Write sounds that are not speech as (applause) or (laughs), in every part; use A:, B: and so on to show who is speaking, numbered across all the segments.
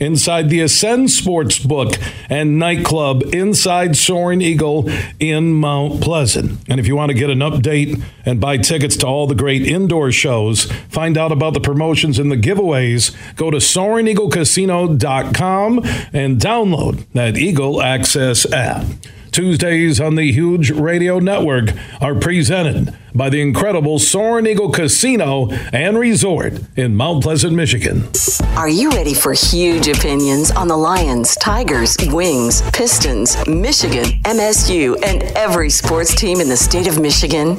A: inside the Ascend Sports Book and Nightclub inside Soaring Eagle in Mount Pleasant. And if you want to get an update and buy tickets to all the great indoor shows, find out about the promotions and the giveaways, go to SoaringEagleCasino.com and download that Eagle Access app. Tuesdays on the Huge Radio Network are presented by the incredible Soaring Eagle Casino and Resort in Mount Pleasant, Michigan.
B: Are you ready for huge opinions on the Lions, Tigers, Wings, Pistons, Michigan, MSU, and every sports team in the state of Michigan?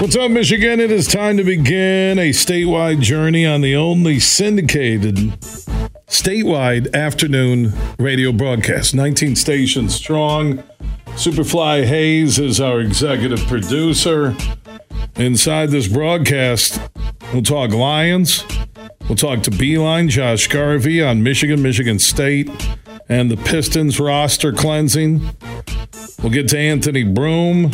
A: What's up, Michigan? It is time to begin a statewide journey on the only syndicated statewide afternoon radio broadcast. 19 stations strong. Superfly Hayes is our executive producer. Inside this broadcast, we'll talk Lions. We'll talk to Beilein, Josh Garvey on Michigan, Michigan State, and the Pistons roster cleansing. We'll get to Anthony Broome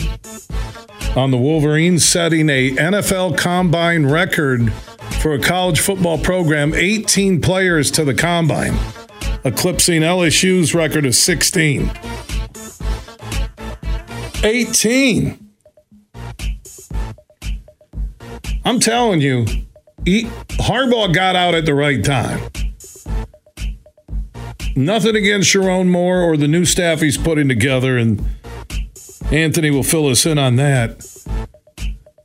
A: on the Wolverines setting a NFL combine record for a college football program 18 players to the combine, eclipsing LSU's record of 16. 18. I'm telling you, he, Harbaugh got out at the right time. Nothing against Sherrone Moore or the new staff he's putting together, and Anthony will fill us in on that.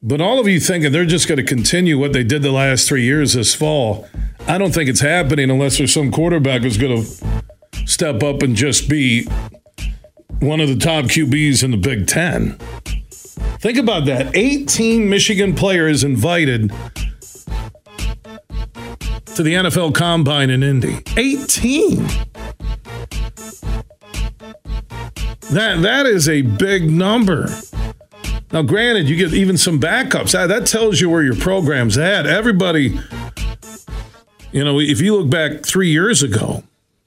A: But all of you thinking they're just going to continue what they did the last three years this fall, I don't think it's happening unless there's some quarterback who's going to step up and just be one of the top QBs in the Big Ten. Think about that 18 Michigan players invited to the NFL Combine in Indy. 18. That that is a big number. Now, granted, you get even some backups. That, that tells you where your program's at. Everybody, you know, if you look back three years ago,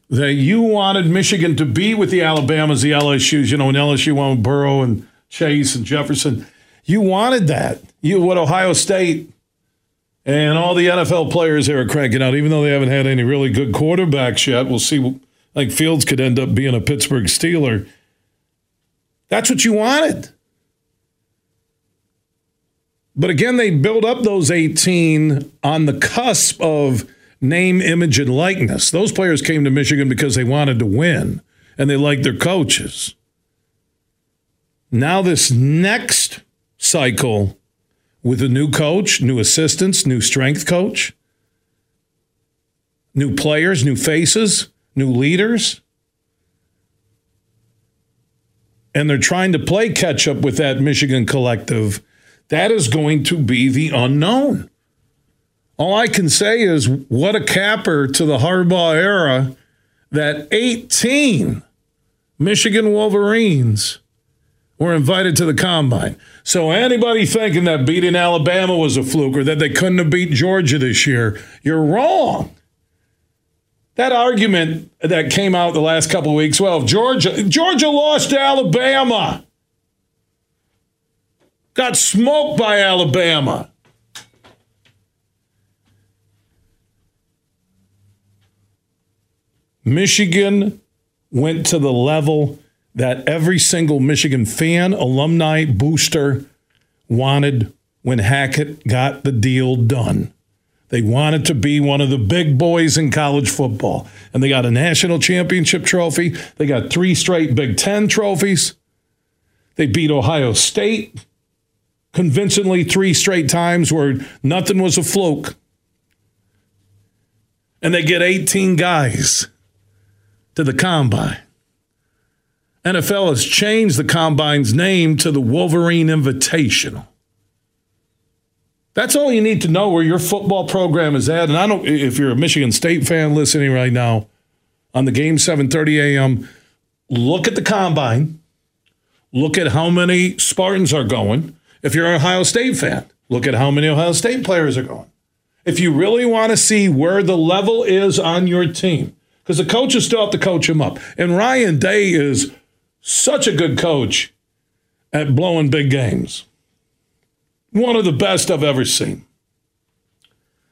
A: that you wanted Michigan to be with the Alabamas, the LSU's, you know, when LSU won with Burrow and Chase and Jefferson. You wanted that. You what Ohio State and all the NFL players there are cranking out, even though they haven't had any really good quarterbacks yet. We'll see. Like Fields could end up being a Pittsburgh Steeler. That's what you wanted. But again, they build up those 18 on the cusp of name, image, and likeness. Those players came to Michigan because they wanted to win and they liked their coaches. Now, this next cycle with a new coach, new assistants, new strength coach, new players, new faces, new leaders. And they're trying to play catch up with that Michigan collective that is going to be the unknown. All I can say is what a capper to the Harbaugh era that 18 Michigan Wolverines were invited to the combine. So anybody thinking that beating Alabama was a fluke or that they couldn't have beat Georgia this year, you're wrong. That argument that came out the last couple of weeks, well, Georgia Georgia lost to Alabama got smoked by Alabama. Michigan went to the level that every single Michigan fan, alumni, booster wanted when Hackett got the deal done. They wanted to be one of the big boys in college football. And they got a national championship trophy. They got three straight Big Ten trophies. They beat Ohio State convincingly three straight times where nothing was a fluke. And they get 18 guys to the combine. NFL has changed the combine's name to the Wolverine Invitational. That's all you need to know where your football program is at. And I don't if you're a Michigan State fan listening right now on the game 7:30 a.m., look at the combine. Look at how many Spartans are going. If you're an Ohio State fan, look at how many Ohio State players are going. If you really want to see where the level is on your team, because the coaches still have to coach them up. And Ryan Day is such a good coach at blowing big games. One of the best I've ever seen.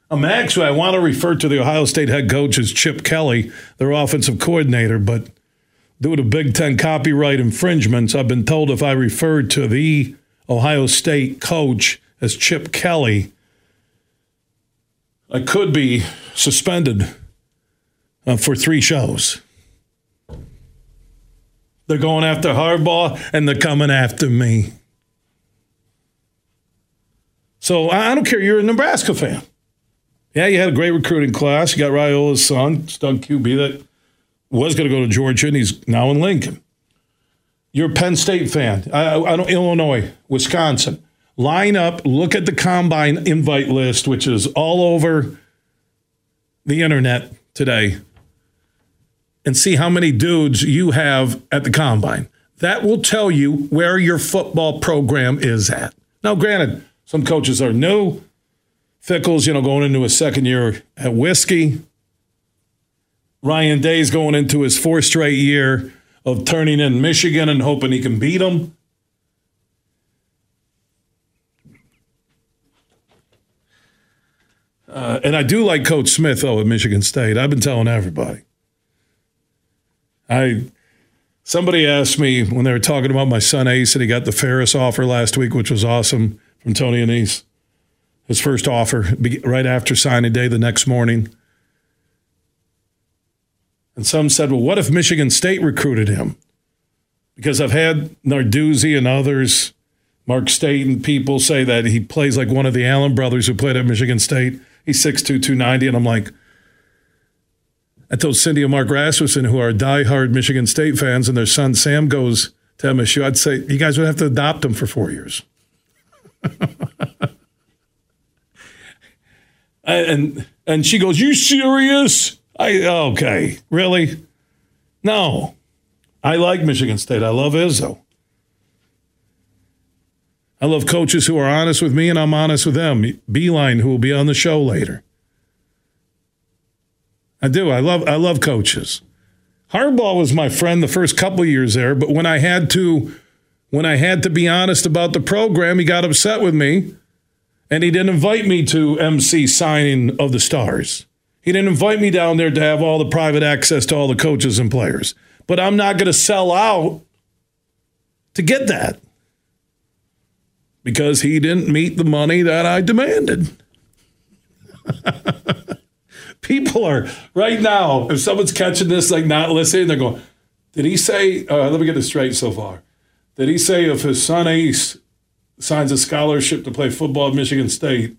A: Um, actually, I want to refer to the Ohio State head coach as Chip Kelly, their offensive coordinator, but due to Big Ten copyright infringements, I've been told if I refer to the Ohio State coach as Chip Kelly, I could be suspended uh, for three shows. They're going after Harbaugh and they're coming after me. So I don't care. You're a Nebraska fan. Yeah, you had a great recruiting class. You got Raiola's son, stud QB that was going to go to Georgia, and he's now in Lincoln. You're a Penn State fan. I, I don't Illinois, Wisconsin. Line up, look at the combine invite list, which is all over the internet today, and see how many dudes you have at the combine. That will tell you where your football program is at. Now, granted, some coaches are new. Fickell's, you know, going into his second year at whiskey. Ryan Day's going into his fourth straight year of turning in Michigan and hoping he can beat them. Uh, and I do like Coach Smith, though, at Michigan State. I've been telling everybody. I somebody asked me when they were talking about my son Ace, and he got the Ferris offer last week, which was awesome from Tony Annese. His first offer right after signing day the next morning. And some said, well, what if Michigan State recruited him? Because I've had Narduzzi and others, Mark State and people say that he plays like one of the Allen brothers who played at Michigan State. He's 6'2, 290. And I'm like, I told Cindy and Mark Rasmussen, who are diehard Michigan State fans, and their son Sam goes to MSU, I'd say, you guys would have to adopt him for four years. (laughs) and and she goes, "You serious?" I okay, really? No, I like Michigan State. I love Izzo. I love coaches who are honest with me, and I'm honest with them. Beilein, who will be on the show later. I do. I love. I love coaches. Harbaugh was my friend the first couple years there, but when I had to, when I had to be honest about the program, he got upset with me and he didn't invite me to MC signing of the stars. He didn't invite me down there to have all the private access to all the coaches and players. But I'm not going to sell out to get that because he didn't meet the money that I demanded. (laughs) People are right now, if someone's catching this, like not listening, they're going, Did he say, uh, let me get this straight so far. Did he say if his son Ace signs a scholarship to play football at Michigan State,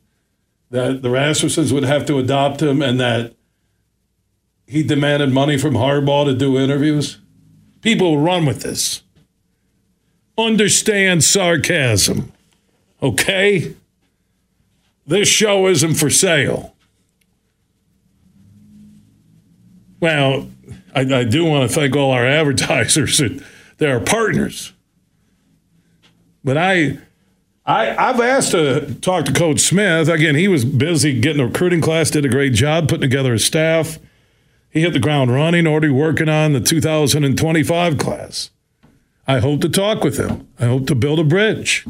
A: that the Rasmussens would have to adopt him and that he demanded money from Harbaugh to do interviews? People run with this. Understand sarcasm, okay? This show isn't for sale. Well, I, I do want to thank all our (laughs) advertisers and they're partners. But I I, I've asked to talk to Coach Smith. Again, he was busy getting a recruiting class, did a great job putting together his staff. He hit the ground running, already working on the 2025 class. I hope to talk with him. I hope to build a bridge.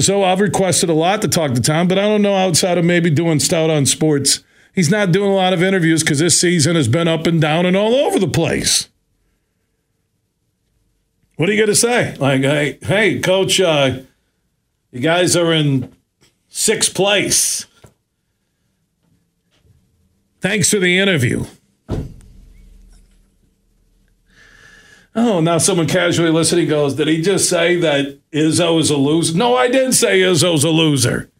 A: So I've requested a lot to talk to Tom, but I don't know outside of maybe doing stout on sports. He's not doing a lot of interviews because this season has been up and down and all over the place. What are you going to say? Like, hey, hey, coach, uh, you guys are in sixth place. Thanks for the interview. Oh, now someone casually listening goes, Did he just say that Izzo is a loser? No, I didn't say Izzo's a loser.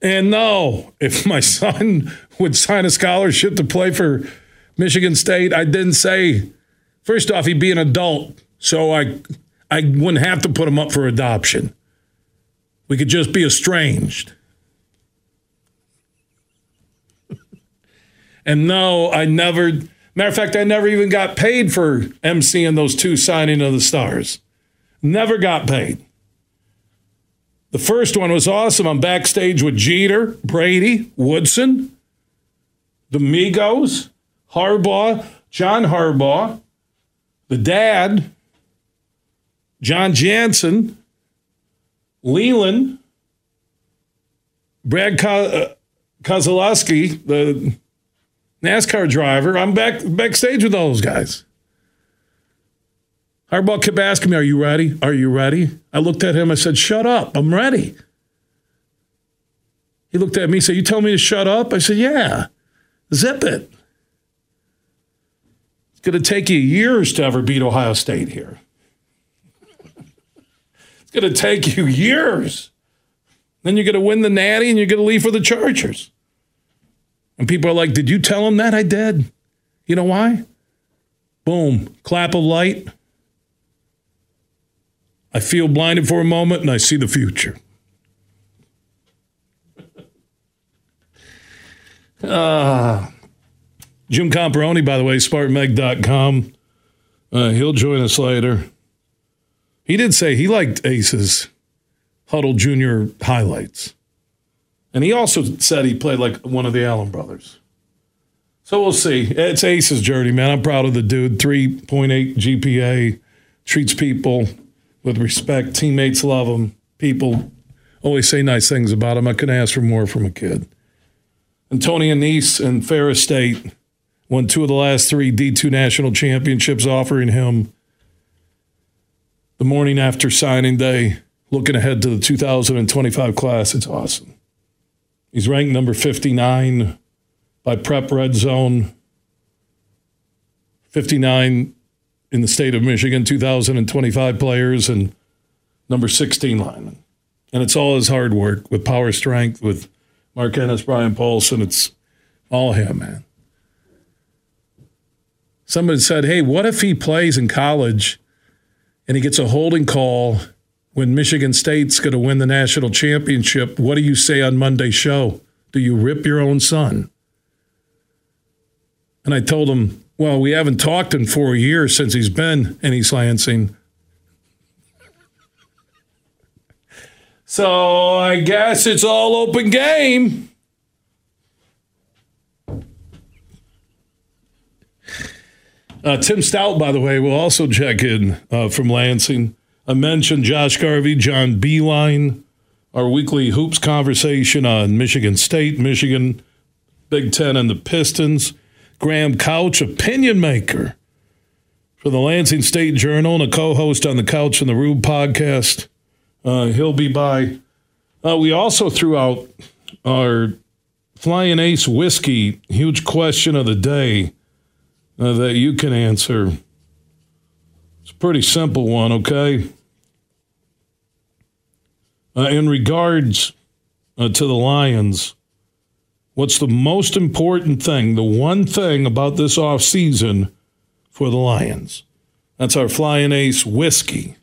A: And no, if my son (laughs) would sign a scholarship to play for Michigan State, I didn't say, first off, he'd be an adult, so I, I wouldn't have to put him up for adoption. We could just be estranged. (laughs) and no, I never, matter of fact, I never even got paid for emceeing those two signing of the stars. Never got paid. The first one was awesome. I'm backstage with Jeter, Brady, Woodson, the Migos, Harbaugh, John Harbaugh, the dad, John Jansen, Leland, Brad uh, Keselowski, the NASCAR driver. I'm back backstage with all those guys. Harbaugh kept asking me, Are you ready? Are you ready? I looked at him. I said, Shut up. I'm ready. He looked at me and said, You tell me to shut up? I said, Yeah. Zip it. It's going to take you years to ever beat Ohio State here. it's going to take you years. Then you're going to win the natty and you're going to leave for the Chargers. And people are like, Did you tell him that? I did. You know why? Boom, clap of light. I feel blinded for a moment and I see the future. Uh, Jim Comparoni, by the way, SpartanMag.com. Uh, he'll join us later. He did say he liked Ace's Hudl Jr. highlights. And he also said he played like one of the Allen brothers. So we'll see. It's Ace's journey, man. I'm proud of the dude. 3.8 GPA, treats people with respect. Teammates love him. People always say nice things about him. I couldn't ask for more from a kid. Tony Annese and Ferris State won two of the last three D2 national championships, offering him the morning after signing day, looking ahead to the 2025 class. It's awesome. He's ranked number 59 by Prep Red Zone, 59 in the state of Michigan, 2,025 players, and number 16 lineman. And it's all his hard work with power strength, with Mark Ennis, Brian Paulson. It's all him, man. Somebody said, hey, what if he plays in college and he gets a holding call when Michigan State's going to win the national championship? What do you say on Monday's show? Do you rip your own son? And I told him, well, we haven't talked in four years since he's been in East Lansing. So I guess it's all open game. Uh, Tim Stout, by the way, will also check in uh, from Lansing. I mentioned Josh Garvey, John Beilein, our weekly hoops conversation on Michigan State, Michigan, Big Ten, and the Pistons. Graham Couch, opinion maker for the Lansing State Journal and a co host on the Couch and the Rube podcast. Uh, he'll be by. Uh, we also threw out our Flying Ace whiskey huge question of the day uh, that you can answer. It's a pretty simple one, okay? Uh, in regards uh, to the Lions, What's the most important thing, the one thing about this off season for the Lions? That's our Flying Ace whiskey.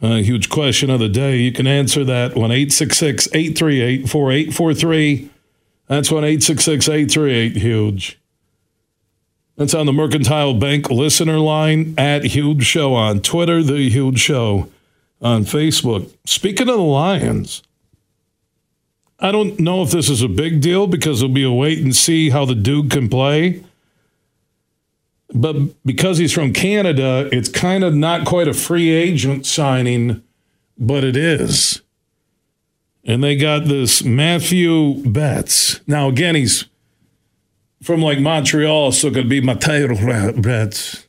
A: A huge question of the day. You can answer that 1 866 838 4843. That's 1 866 838 Huge. That's on the Mercantile Bank listener line at Huge Show on Twitter, The Huge Show on Facebook. Speaking of the Lions, I don't know if this is a big deal because it'll be a wait and see how the dude can play. But because he's from Canada, it's kind of not quite a free agent signing, but it is. And they got this Matthew Betts. Now, again, he's from like Montreal, so it could be Mateo Betts.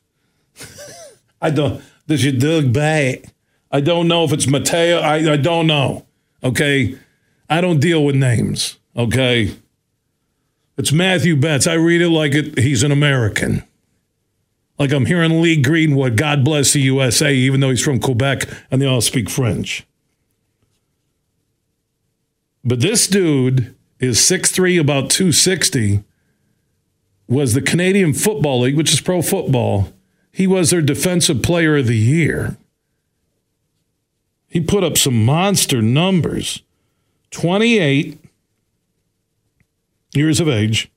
A: (laughs) I don't, this is Doug Bay. I don't know if it's Mateo. I, I don't know. Okay I don't deal with names, okay? It's Matthew Betts. I read it like it, he's an American. Like I'm hearing Lee Greenwood, God bless the USA, even though he's from Quebec and they all speak French. But this dude is 6'3, about 260, was the Canadian Football League, which is pro football. He was their defensive player of the year. He put up some monster numbers 28 years of age.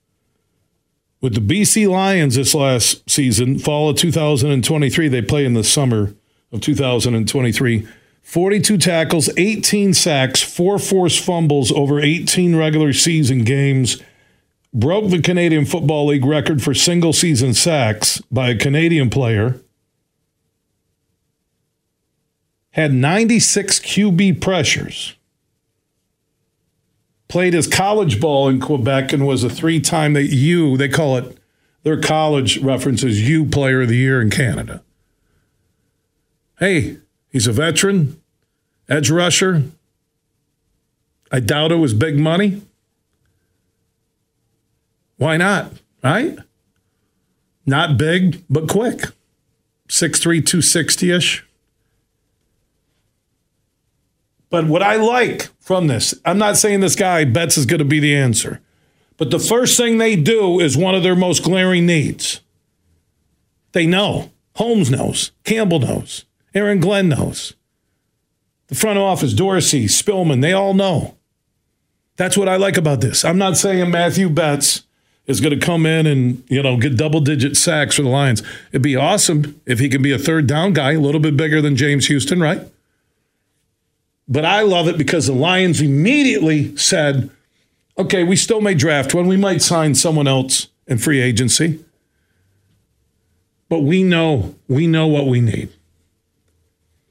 A: With the BC Lions this last season, fall of 2023, they play in the summer of 2023. 42 tackles, 18 sacks, four forced fumbles over 18 regular season games. Broke the Canadian Football League record for single season sacks by a Canadian player. Had 96 QB pressures played his college ball in Quebec and was a three-time that U, they call it their college references U player of the year in Canada. Hey, he's a veteran, edge rusher. I doubt it was big money. Why not? Right? Not big, but quick. 6'3, 260 ish. But what I like from this, I'm not saying this guy Betts is going to be the answer, but the first thing they do is one of their most glaring needs. They know. Holmes knows. Campbell knows. Aaron Glenn knows. The front office, Dorsey, Spillman, they all know. That's what I like about this. I'm not saying Matthew Betts is going to come in and, you know, get double digit sacks for the Lions. It'd be awesome if he can be a third down guy, a little bit bigger than James Houston, right? But I love it because the Lions immediately said, okay, we still may draft one. We might sign someone else in free agency. But we know, we know what we need.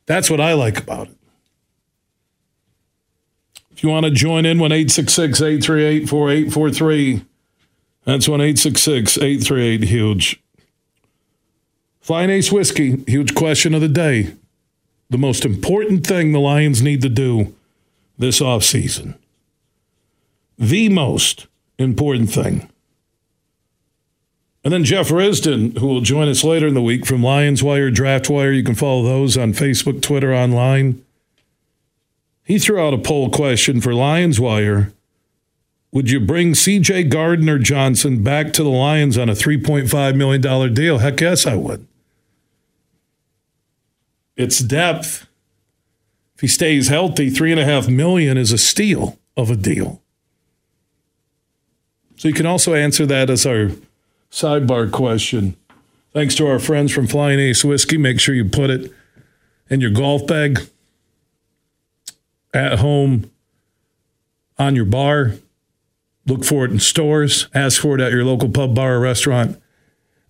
A: That's what I like about it. If you want to join in, 1 838 4843. That's 1 838 Huge. Flying Ace Whiskey, huge question of the day the most important thing the Lions need to do this offseason. The most important thing. And then Jeff Risdon, who will join us later in the week from Lions Wire, Draft Wire. You can follow those on Facebook, Twitter, online. He threw out a poll question for Lions Wire. Would you bring CJ Gardner Johnson back to the Lions on a $3.5 million deal? Heck yes, I would. Its depth. If he stays healthy, three and a half million is a steal of a deal. So you can also answer that as our sidebar question. Thanks to our friends from Flying Ace Whiskey. Make sure you put it in your golf bag, at home, on your bar. Look for it in stores. Ask for it at your local pub, bar, or restaurant.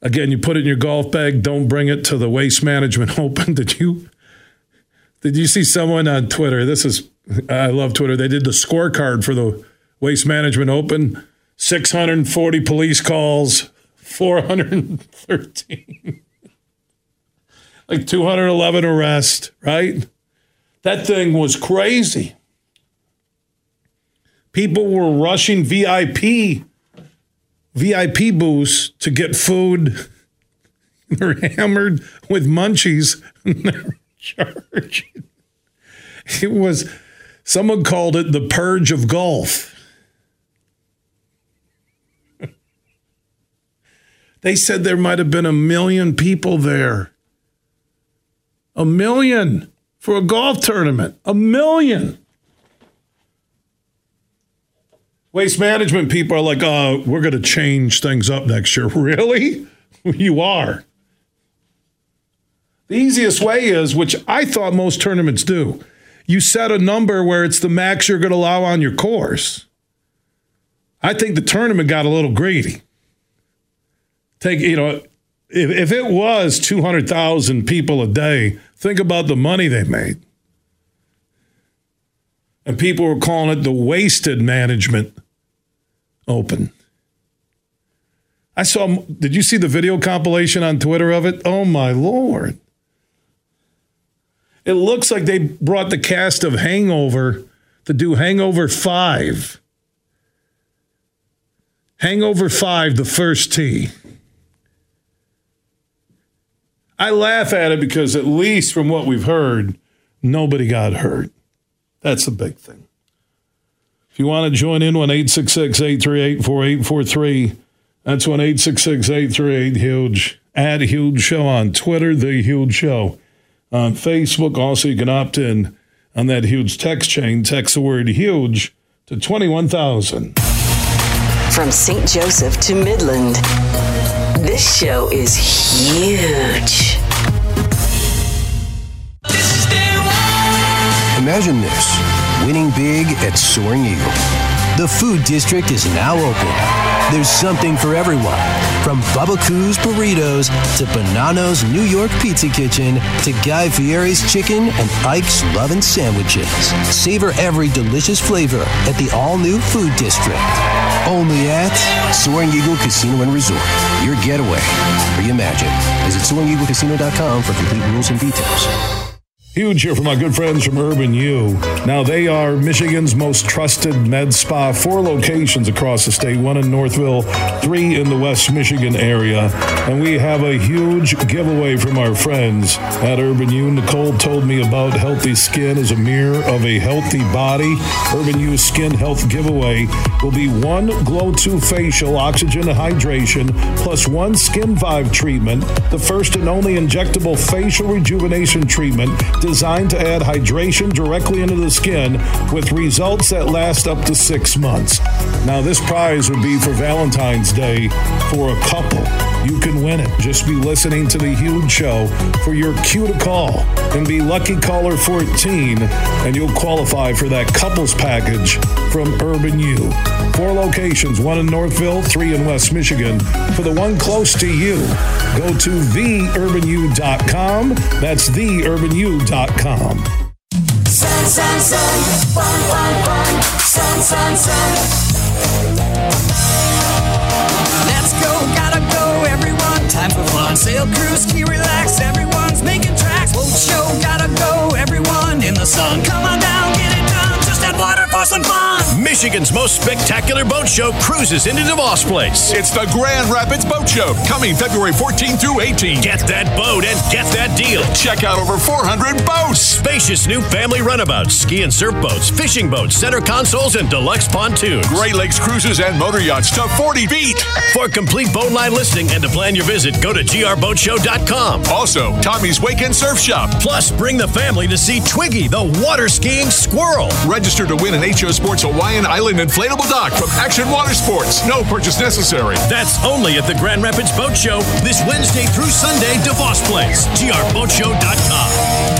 A: Again, you put it in your golf bag. Don't bring it to the Waste Management (laughs) Open. Did you? Did you see someone on Twitter? This is I love Twitter. They did the scorecard for the Waste Management Open. 640 police calls, 413. (laughs) like 211 arrests, right? That thing was crazy. People were rushing VIP VIP booths to get food. (laughs) They're hammered with munchies. (laughs) charging. It was, someone called it the purge of golf. (laughs) they said there might have been a million people there. A million for a golf tournament. A million. Waste management people are like, oh, we're going to change things up next year. (laughs) Really? you are. The easiest way is, which I thought most tournaments do, you set a number where it's the max you're going to allow on your course. I think the tournament got a little greedy. Take, you know, if, if it was 200,000 people a day, think about the money they made. And people were calling it the wasted management open. I saw, did you see the video compilation on Twitter of it? Oh my Lord. It looks like they brought the cast of Hangover to do Hangover 5. Hangover 5, the first tee. I laugh at it because, at least from what we've heard, nobody got hurt. That's the big thing. If you want to join in, 1 866 838 4843. That's 1 866 838 Huge. Add Huge Show on Twitter, The Huge Show. On Facebook, also, you can opt in on that huge text chain. Text the word huge to 21,000.
B: From St. Joseph to Midland, this show is huge.
C: Imagine this winning big at Soaring Eagle. The food district is now open. There's something for everyone, from Bubba Coos burritos to Bonanno's New York Pizza Kitchen to Guy Fieri's chicken and Ike's Lovin' Sandwiches. Savor every delicious flavor at the all-new Food District. Only at Soaring Eagle Casino and Resort. Your getaway. Reimagine. Visit SoaringEagleCasino.com for complete rules and details.
A: Huge here for my good friends from Urban U. Now, they are Michigan's most trusted med spa. Four locations across the state, one in Northville, three in the West Michigan area. And we have a huge giveaway from our friends at Urban U. Nicole told me about healthy skin as a mirror of a healthy body. Urban U Skin Health Giveaway will be one Glow 2 facial, oxygen hydration, plus one SkinVive treatment, the first and only injectable facial rejuvenation treatment designed to add hydration directly into the skin with results that last up to six months. Now, this prize would be for Valentine's Day for a couple. You can win it. Just be listening to the huge show for your cue to call and be lucky caller 14, and you'll qualify for that couples package from Urban U. Four locations, one in Northville, three in West Michigan. For the one close to you, go to theurbanu.com. That's theurbanu.com.
D: Sun, sun, sun, sun, sun, sun. Let's go, gotta. Time for fun. Sail, cruise, ski, relax. Everyone's making tracks. Boat show, gotta go, everyone. In the sun, come on down, get it done. Water for some fun.
E: Michigan's most spectacular boat show cruises into DeVos Place.
F: It's the Grand Rapids Boat Show, coming February 14 through 18.
E: Get that boat and get that deal.
F: Check out over 400 boats.
E: Spacious new family runabouts, ski and surf boats, fishing boats, center consoles, and deluxe pontoons.
F: Great Lakes cruises and motor yachts to 40 feet.
E: For complete boat line listing and to plan your visit, go to grboatshow.com.
F: Also, Tommy's Wake and Surf Shop.
E: Plus, bring the family to see Twiggy, the water skiing squirrel.
F: Register to win an HO Sports Hawaiian Island inflatable dock from Action Water Sports. No purchase necessary.
E: That's only at the Grand Rapids Boat Show this Wednesday through Sunday, DeVos Place. grboatshow.com.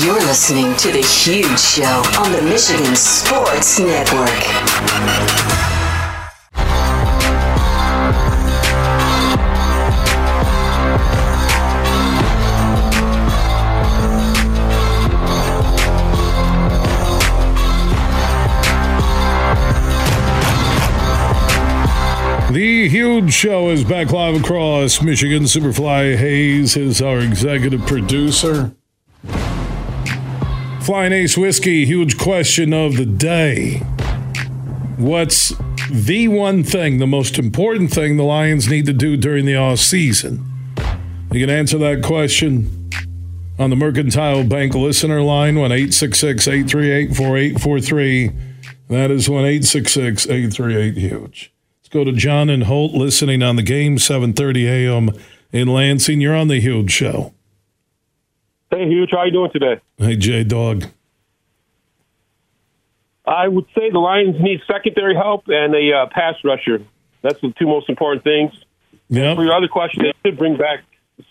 B: You're listening to The Huge Show on the Michigan Sports Network.
A: The huge show is back live across Michigan. Superfly Hayes is our executive producer. Flying Ace Whiskey, huge question of the day. What's the one thing, the most important thing the Lions need to do during the off season? You can answer that question on the Mercantile Bank listener line, 1 866 838 4843. That is 1 866 838 huge. Let's go to John and Holt listening on the game, 7:30 a.m. in Lansing. You're on the huge show.
G: Hey, Huge, how you doing today?
A: Hey, J Dog.
G: I would say the Lions need secondary help and a uh, pass rusher. That's the two most important things.
A: Yeah.
G: For your other question, they should bring back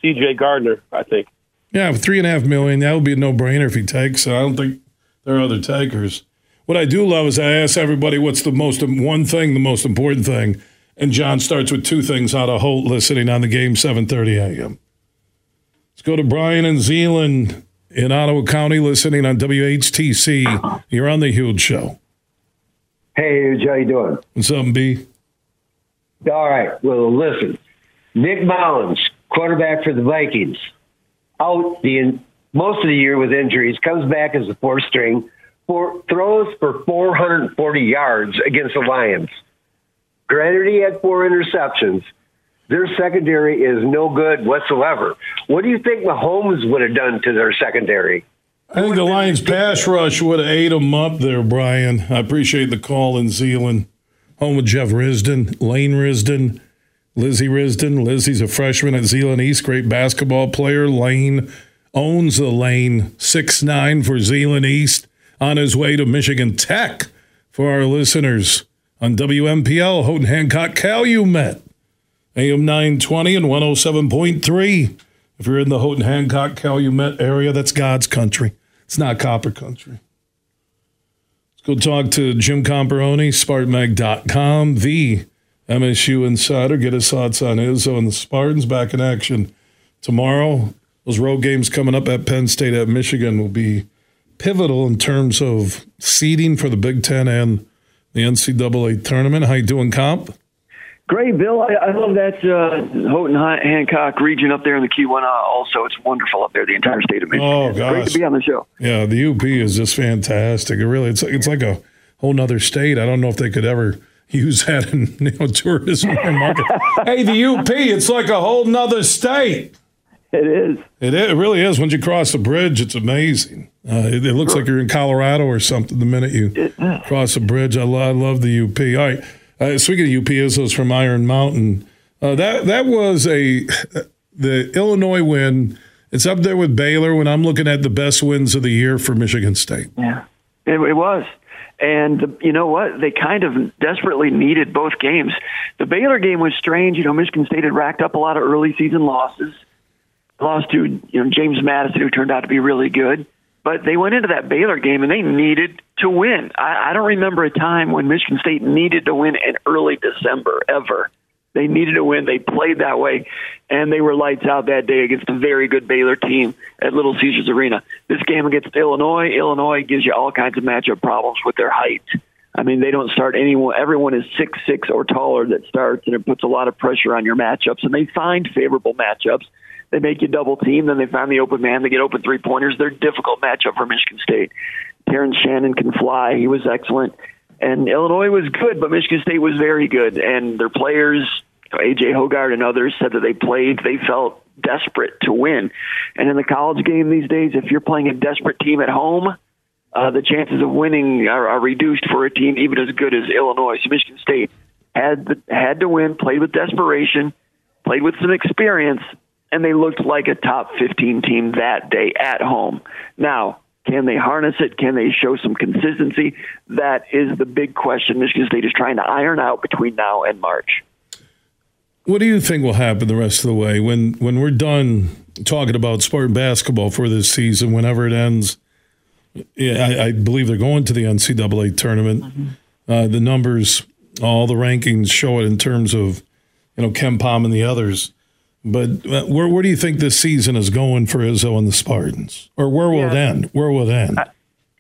G: C.J. Gardner. I think.
A: Yeah, three and a half million, that would be a no brainer if he takes. I don't think there are other takers. What I do love is I ask everybody what's the most one thing, the most important thing, And John starts with two things out of Holt listening on the game, 7:30 a.m. Let's go to Brian and Zeeland in Ottawa County listening on WHTC. You're on the Huge Show.
H: Hey, how you doing?
A: What's up, B?
H: All right. Well, listen. Nick Mullens, quarterback for the Vikings, out the most of the year with injuries, comes back as the fourth string, for, throws for 440 yards against the Lions. Granted, he had four interceptions. Their secondary is no good whatsoever. What do you think Mahomes would have done to their secondary?
A: I think the Lions pass rush would have ate them up there, Brian. I appreciate the call in Zeeland. Home with Jeff Risdon, Lane Risdon, Lizzie Risdon. Lizzie's a freshman at Zeeland East, great basketball player. Lane owns the lane, six nine for Zeeland East, on his way to Michigan Tech for our listeners on WMPL, Houghton Hancock Calumet, AM 920 and 107.3. If you're in the Houghton Hancock Calumet area, that's God's country. It's not copper country. Let's go talk to Jim Comparoni, SpartanMag.com, the MSU insider. Get his thoughts on Izzo and the Spartans back in action tomorrow. Those road games coming up at Penn State at Michigan will be pivotal in terms of seeding for the Big Ten and the NCAA tournament. How you doing, Comp?
I: Great, Bill. I, I love that uh, Houghton Hancock region up there in the Keweenaw. Also, it's wonderful up there. The entire state of Michigan.
A: Oh gosh,
I: great to be on the show.
A: Yeah, the UP is just fantastic. It really, it's it's like a whole nother state. I don't know if they could ever (laughs) use that in you know tourism or market. (laughs) hey, the UP, it's like a whole nother state.
I: It is.
A: It, is, it really is. Once you cross the bridge, it's amazing. Uh, it, it, looks like you're in Colorado or something the minute you cross the bridge. I, lo- I love the UP. All right. Uh, speaking of UP, Izzo's from Iron Mountain. Uh, that that was a the Illinois win. It's up there with Baylor when I'm looking at the best wins of the year for Michigan State.
I: Yeah, it, it was. And you know what? They kind of desperately needed both games. The Baylor game was strange. You know, Michigan State had racked up a lot of early season losses. Lost to you know James Madison, who turned out to be really good. But they went into that Baylor game and they needed to win. I, I don't remember a time when Michigan State needed to win in early December ever. They needed to win. They played that way, and they were lights out that day against a very good Baylor team at Little Caesars Arena. This game against Illinois, Illinois gives you all kinds of matchup problems with their height. I mean, they don't start anyone. Everyone is six six or taller that starts, and it puts a lot of pressure on your matchups. And they find favorable matchups. They make you double team, then they find the open man. They get open three pointers. They're a difficult matchup for Michigan State. Terrence Shannon can fly. He was excellent. And Illinois was good, but Michigan State was very good. And their players, AJ Hoggard and others, said that they played, they felt desperate to win. And in the college game these days, if you're playing a desperate team at home, uh, the chances of winning are, are reduced for a team even as good as Illinois. So Michigan State had the, had to win, played with desperation, played with some experience, and they looked like a top 15 team that day at home. Now, can they harness it? Can they show some consistency? That is the big question Michigan State is trying to iron out between now and March.
A: What do you think will happen the rest of the way when when we're done talking about Spartan basketball for this season? Whenever it ends, yeah, I, I believe they're going to the NCAA tournament. Mm-hmm. Uh, the numbers, all the rankings show it in terms of you know KenPom and the others. But uh, where where do you think this season is going for Izzo and the Spartans, or where will yeah. it end? Where will it end? I,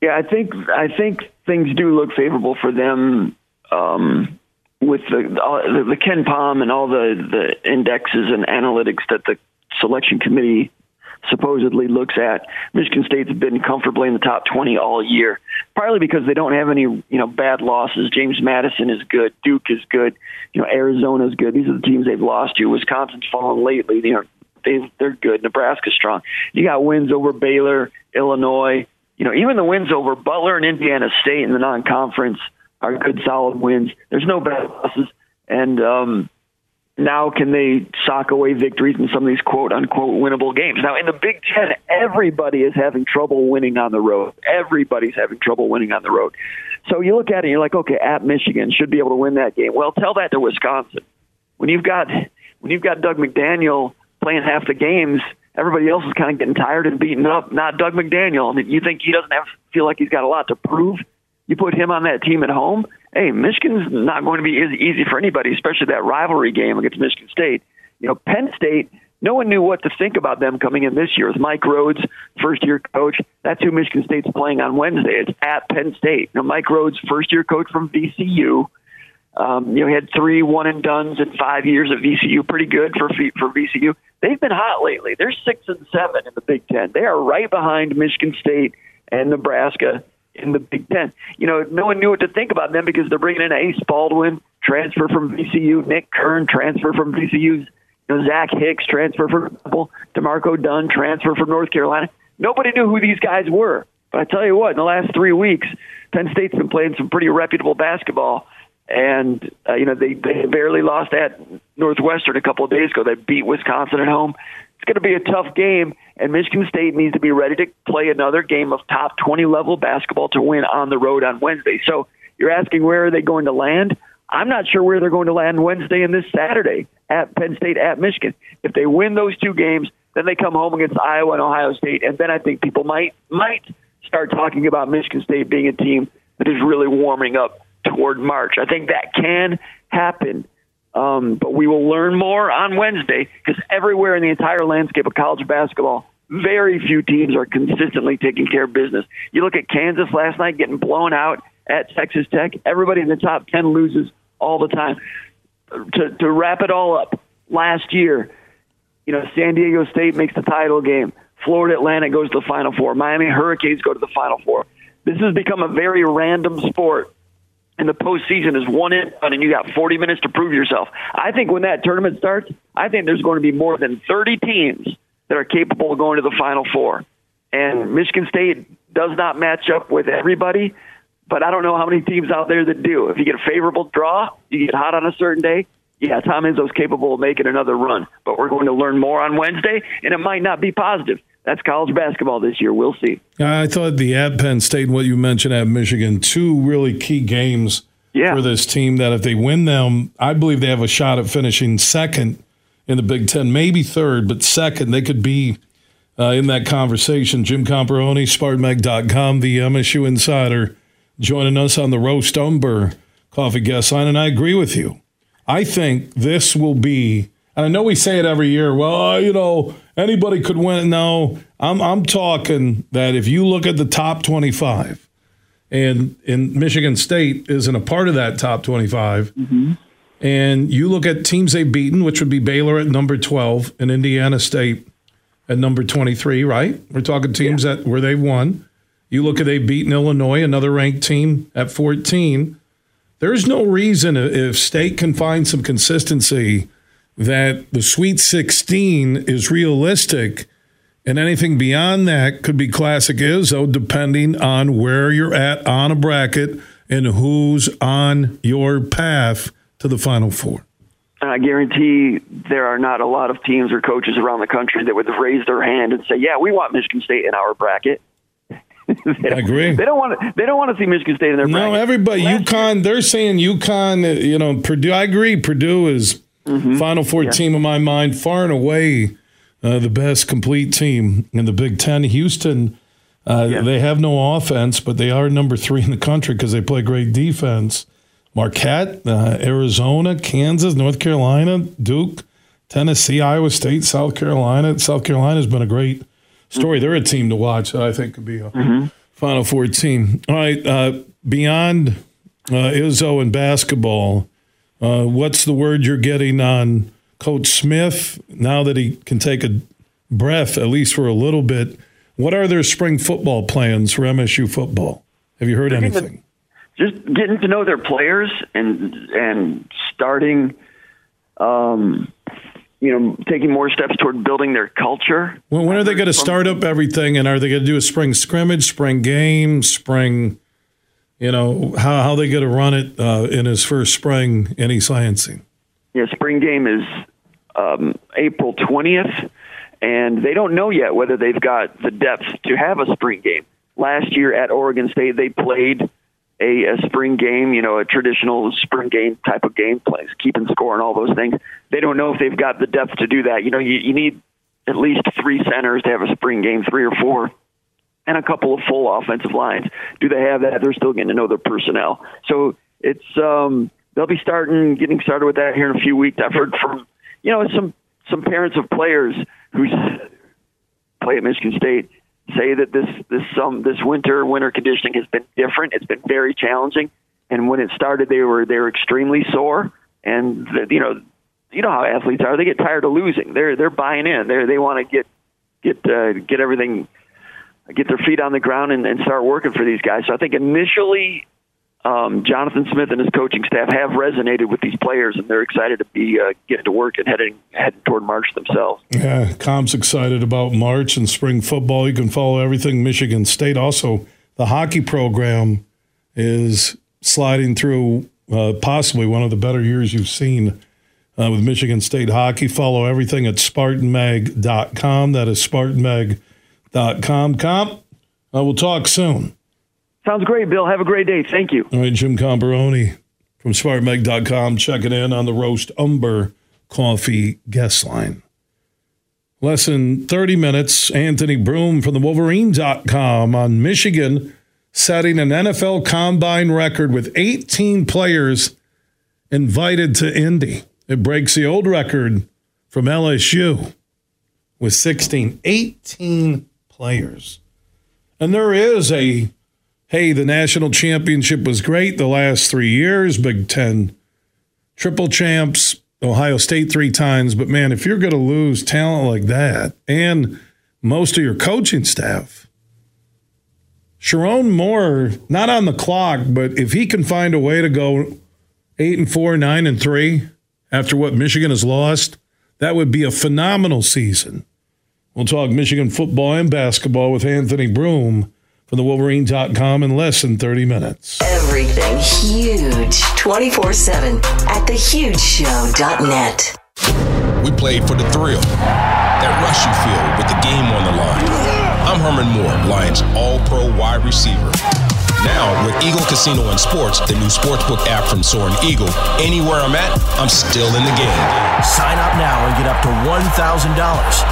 I: yeah, I think I think things do look favorable for them um, with the, the the KenPom and all the the indexes and analytics that the selection committee supposedly looks at. Michigan State's been comfortably in the top 20 all year, partly because they don't have any, you know, bad losses. James Madison is good, Duke is good, you know, Arizona's good. These are the teams they've lost to. Wisconsin's fallen lately. You know, they they're good. Nebraska's strong. You got wins over Baylor, Illinois. You know, even the wins over Butler and Indiana State in the non-conference are good, solid wins. There's no bad losses, and um, now can they sock away victories in some of these quote unquote winnable games? Now in the Big Ten, everybody is having trouble winning on the road. Everybody's having trouble winning on the road. So you look at it, and you're like, okay, at Michigan should be able to win that game. Well, tell that to Wisconsin. When you've got when you've got Dug McDaniel playing half the games, everybody else is kind of getting tired and beaten up. Not Dug McDaniel. I mean, you think he doesn't have feel like he's got a lot to prove You put him on that team at home. Hey, Michigan's not going to be easy for anybody, especially that rivalry game against Michigan State. You know, Penn State. No one knew what to think about them coming in this year. With Mike Rhoades, first year coach, that's who Michigan State's playing on Wednesday. It's at Penn State. Know, Mike Rhoades, first year coach from VCU. Um, you know, he had three one and duns in five years at VCU. Pretty good for for VCU. They've been hot lately. They're six and seven in the Big Ten. They are right behind Michigan State and Nebraska in the Big Ten. You know, no one knew what to think about them because they're bringing in Ace Baldwin, transfer from VCU, Nick Kern, transfer from VCU, you know, Zach Hicks, transfer from D'Marco Dunn, transfer from North Carolina. Nobody knew who these guys were. But I tell you what, in the last three weeks, Penn State's been playing some pretty reputable basketball and uh, you know they they barely lost at Northwestern a couple of days ago. They beat Wisconsin at home. It's going to be a tough game, and Michigan State needs to be ready to play another game of top 20 level basketball to win on the road on Wednesday. So you're asking where are they going to land? I'm not sure where they're going to land Wednesday and this Saturday at Penn State at Michigan. If they win those two games, then they come home against Iowa and Ohio State, and then I think people might might start talking about Michigan State being a team that is really warming up toward March. I think that can happen. Um, but we will learn more on Wednesday because everywhere in the entire landscape of college basketball, very few teams are consistently taking care of business. You look at Kansas last night getting blown out at Texas Tech. Everybody in the top 10 loses all the time. To, to wrap it all up, last year, you know, San Diego State makes the title game. Florida Atlantic goes to the Final Four. Miami Hurricanes go to the Final Four. This has become a very random sport and the postseason is one in and you got 40 minutes to prove yourself. I think when that tournament starts, I think there's going to be more than 30 teams that are capable of going to the Final Four. And Michigan State does not match up with everybody, but I don't know how many teams out there that do. If you get a favorable draw, you get hot on a certain day, yeah, Tom Izzo's capable of making another run. But we're going to learn more on Wednesday, and it might not be positive that's college basketball this year. We'll see.
A: I thought the at Penn State, and what you mentioned at Michigan, two really key games yeah. for this team that if they win them, I believe they have a shot at finishing second in the Big Ten, maybe third, but second. They could be uh, in that conversation. Jim Comparoni, SpartanMag.com, the MSU insider, joining us on the Roast Umber coffee guest line, and I agree with you. I think this will be, and I know we say it every year, well, you know, anybody could win. No, I'm I'm talking that if you look at the top 25, and in Michigan State isn't a part of that top 25. Mm-hmm. And you look at teams they've beaten, which would be Baylor at number 12 and Indiana State at number 23, right? We're talking teams yeah. that where they've won. You look at they've beaten Illinois, another ranked team at 14. There's no reason if State can find some consistency that the Sweet 16 is realistic, and anything beyond that could be classic Izzo, depending on where you're at on a bracket and who's on your path to the Final Four.
I: I guarantee there are not a lot of teams or coaches around the country that would raise their hand and say, "Yeah, we want Michigan State in our bracket." (laughs)
A: I agree.
I: They don't want to. They don't want to see Michigan State in their. Bracket.
A: No,
I: bracket.
A: everybody. Last UConn. Year. They're saying UConn. You know, Purdue. I agree. Purdue is mm-hmm. Final Four yeah. team in my mind, far and away uh, the best complete team in the Big Ten. Houston, uh, yeah. they have no offense, but they are number three in the country because they play great defense. Marquette, uh, Arizona, Kansas, North Carolina, Duke, Tennessee, Iowa State, South Carolina. South Carolina's been a great story. Mm-hmm. They're a team to watch. I think could be a mm-hmm. Final Four team. All right, uh, beyond uh, Izzo and basketball. Uh, what's the word you're getting on Coach Smith now that he can take a breath, at least for a little bit? What are their spring football plans for MSU football? Have you heard anything?
I: Just getting to know their players and and starting, um, you know, taking more steps toward building their culture.
A: Well, when are they going to start up everything? And are they going to do a spring scrimmage, spring game, spring? You know, how, how they going to run it uh, in his first spring any Lansing.
I: Yeah, spring game is um, April 20th, and they don't know yet whether they've got the depth to have a spring game. Last year at Oregon State, they played a, a spring game, you know, a traditional spring game type of game, plays, keeping score and all those things. They don't know if they've got the depth to do that. You know, you, you need at least three centers to have a spring game, three or four and a couple of full offensive lines. Do they have that? They're still getting to know their personnel. So it's um, they'll be starting getting started with that here in a few weeks. I've heard from you know some some parents of players who play at Michigan State say that this this um this winter winter conditioning has been different. It's been very challenging, and when it started, they were they were extremely sore, and the, you know you know how athletes are. They get tired of losing. They're they're buying in. They they want to get get uh, get everything get their feet on the ground and, and start working for these guys. So I think initially um, Jonathan Smith and his coaching staff have resonated with these players, and they're excited to be uh, getting to work and heading heading toward March themselves.
A: Yeah, Com's excited about March and spring football. You can follow everything Michigan State. Also, the hockey program is sliding through uh, possibly one of the better years you've seen uh, with Michigan State hockey. Follow everything at SpartanMag.com. That is SpartanMag.com. Comp, uh, we'll talk soon.
I: Sounds great, Bill. Have a great day. Thank you.
A: All right, Jim Comparoni from SpartanMag.com checking in on the Roast Umber Coffee guest line. Less than 30 minutes, Anthony Broome from the Wolverine.com on Michigan setting an NFL combine record with 18 players invited to Indy. It breaks the old record from LSU with 16, 18 players. And there is a hey, the national championship was great the last three years, Big Ten triple champs, Ohio State three times. But man, if you're going to lose talent like that and most of your coaching staff, Sherrone Moore, not on the clock, but if he can find a way to go eight and four, nine and three after what Michigan has lost, that would be a phenomenal season. We'll talk Michigan football and basketball with Anthony Broome from the Wolverine.com in less than 30 minutes.
B: Everything huge 24 7 at thehugeshow.net.
J: We played for the thrill, that rush you feel with the game on the line. I'm Herman Moore, Lions All Pro wide receiver. Now, with Eagle Casino and Sports, the new sportsbook app from Soaring Eagle, anywhere I'm at, I'm still in the game.
K: Sign up now and get up to $1,000.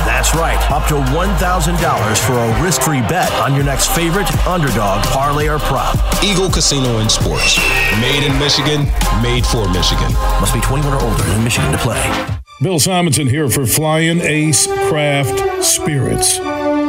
K: That's right, up to $1,000 for a risk free bet on your next favorite underdog, parlay, or prop.
J: Eagle Casino and Sports. Made in Michigan, made for Michigan.
K: Must be 21 or older in Michigan to play.
A: Bill Simonson here for Flying Ace Craft Spirits.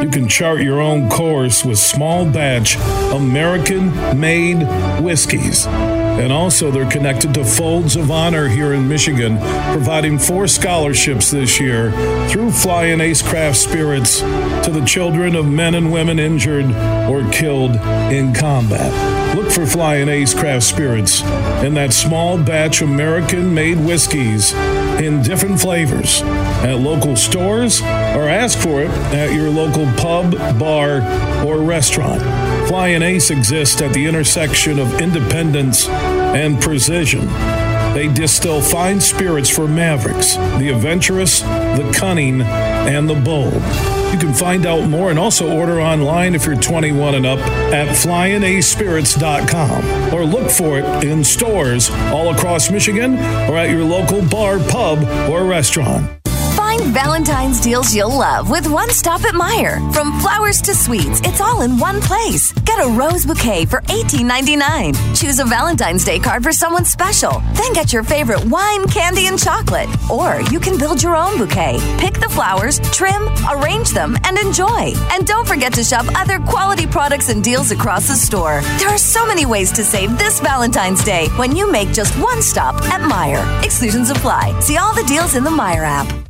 A: You can chart your own course with small batch American made whiskeys. And also, they're connected to Folds of Honor here in Michigan, providing four scholarships this year through Flying Ace Craft Spirits to the children of men and women injured or killed in combat. Look for Flying Ace Craft Spirits and that small batch American made whiskeys in different flavors at local stores or ask for it at your local pub, bar, or restaurant. Flying Ace exists at the intersection of independence and precision. They distill fine spirits for mavericks, the adventurous, the cunning, and the bold. You can find out more and also order online if you're 21 and up at flyingacespirits.com or look for it in stores all across Michigan or at your local bar, pub, or restaurant.
L: Find Valentine's deals you'll love with One Stop at Meijer. From flowers to sweets, it's all in one place. Get a rose bouquet for $18.99. Choose a Valentine's Day card for someone special. Then get your favorite wine, candy, and chocolate. Or you can build your own bouquet. Pick the flowers, trim, arrange them, and enjoy. And don't forget to shop other quality products and deals across the store. There are so many ways to save this Valentine's Day when you make just one stop at Meijer. Exclusions apply. See all the deals in the Meijer app.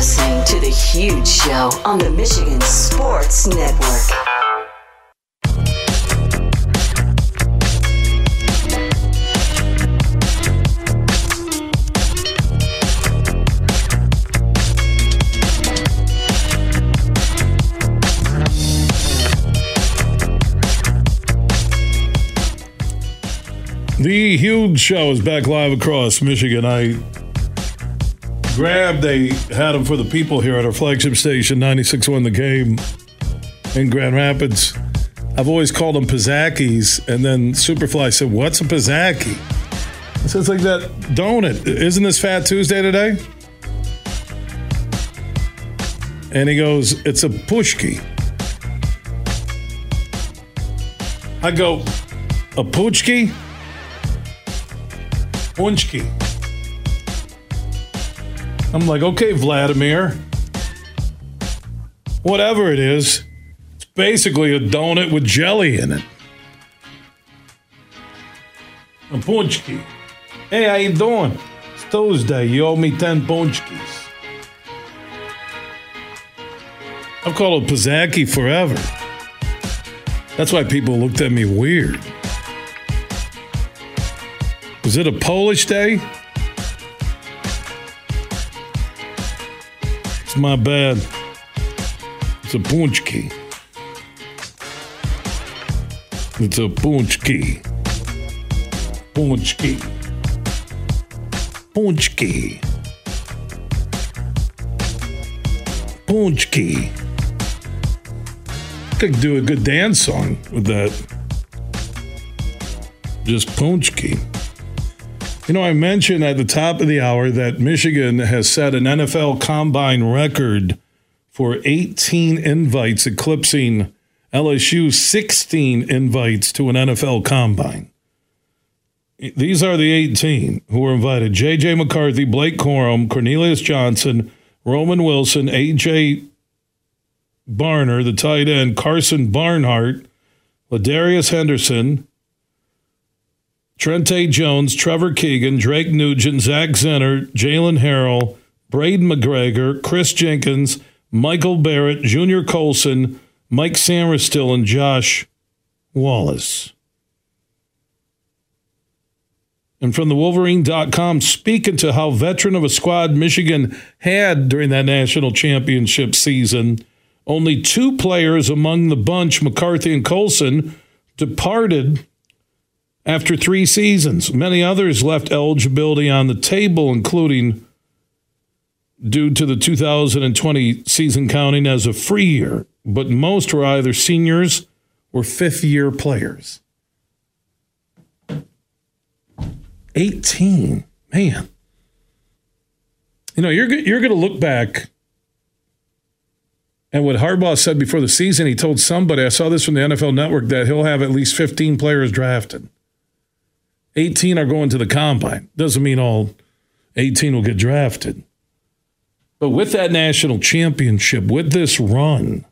B: Listening to The Huge Show on the Michigan Sports Network.
A: The huge show is back live across Michigan. I grabbed They had them for the people here at our flagship station, 96.1 The Game in Grand Rapids. I've always called them Pizzakis, and then Superfly said, "What's a Pizzaki?" I said, "It's like that donut. Isn't this Fat Tuesday today?" And he goes, "It's a pushki." I go, "A puchki?" Punchki. I'm like, okay, Vladimir. Whatever it is, it's basically a donut with jelly in it. A punchki. Hey, how you doing? It's Tuesday. You owe me 10 punchkis. I've called it Pizzaki forever. That's why people looked at me weird. Was it a Polish day? It's my bad. It's a punchki. It's a punchki. Punchki. Punchki. Punchki. Could do a good dance song with that. Just punchki. You know, I mentioned at the top of the hour that Michigan has set an NFL combine record for 18 invites, eclipsing LSU's 16 invites to an NFL combine. These are the 18 who were invited J.J. McCarthy, Blake Corum, Cornelius Johnson, Roman Wilson, A.J. Barner, the tight end, Karsen Barnhart, Ladarius Henderson, Trente Jones, Trevor Keegan, Drake Nugent, Zak Zinter, Jaylen Harrell, Braiden McGregor, Kris Jenkins, Michael Barrett, Junior Colson, Mike Sainristil, and Josh Wallace. And from the Wolverine.com, speaking to how veteran of a squad Michigan had during that national championship season, only two players among the bunch, McCarthy and Colson, departed after three seasons. Many others left eligibility on the table, including due to the 2020 season counting as a free year, but most were either seniors or fifth year players. 18. Man. You know, you're, you're going to look back and what Harbaugh said before the season. He told somebody, I saw this from the NFL Network, that he'll have at least 15 players drafted. 18 are going to the combine. Doesn't mean all 18 will get drafted. But with that national championship, with this run,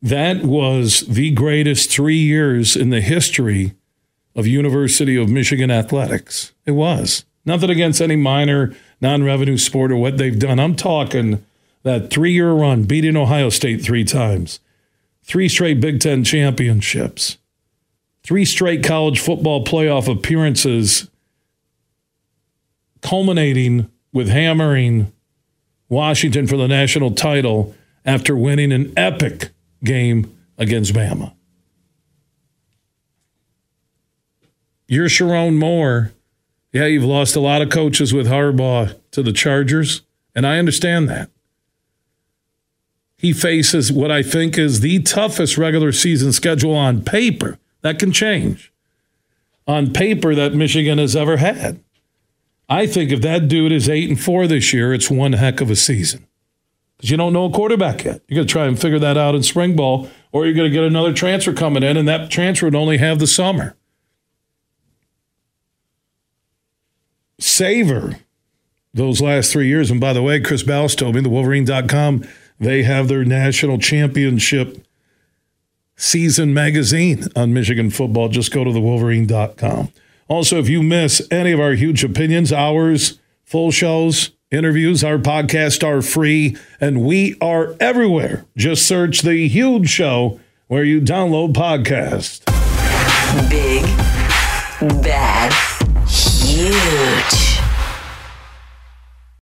A: that was the greatest three years in the history of University of Michigan athletics. It was. Nothing against any minor non revenue sport or what they've done. I'm talking that three year run, beating Ohio State three times, three straight Big Ten championships, three straight college football playoff appearances, culminating with hammering Washington for the national title after winning an epic game against Bama. You're Sherrone Moore. Yeah, you've lost a lot of coaches with Harbaugh to the Chargers, and I understand that. He faces what I think is the toughest regular season schedule on paper. That can change. On paper, that Michigan has ever had. I think if that dude is eight and four this year, it's one heck of a season. Because you don't know a quarterback yet. You're going to try and figure that out in spring ball, or you're going to get another transfer coming in, and that transfer would only have the summer. Savor those last three years. And by the way, Chris Balas told me, the Wolverine.com, they have their national championship season magazine on Michigan football. Just go to the Wolverine.com. Also, if you miss any of our huge opinions, hours, full shows, interviews. Our podcasts are free and we are everywhere. Just search The Huge Show where you download podcasts.
B: Big, bad, huge.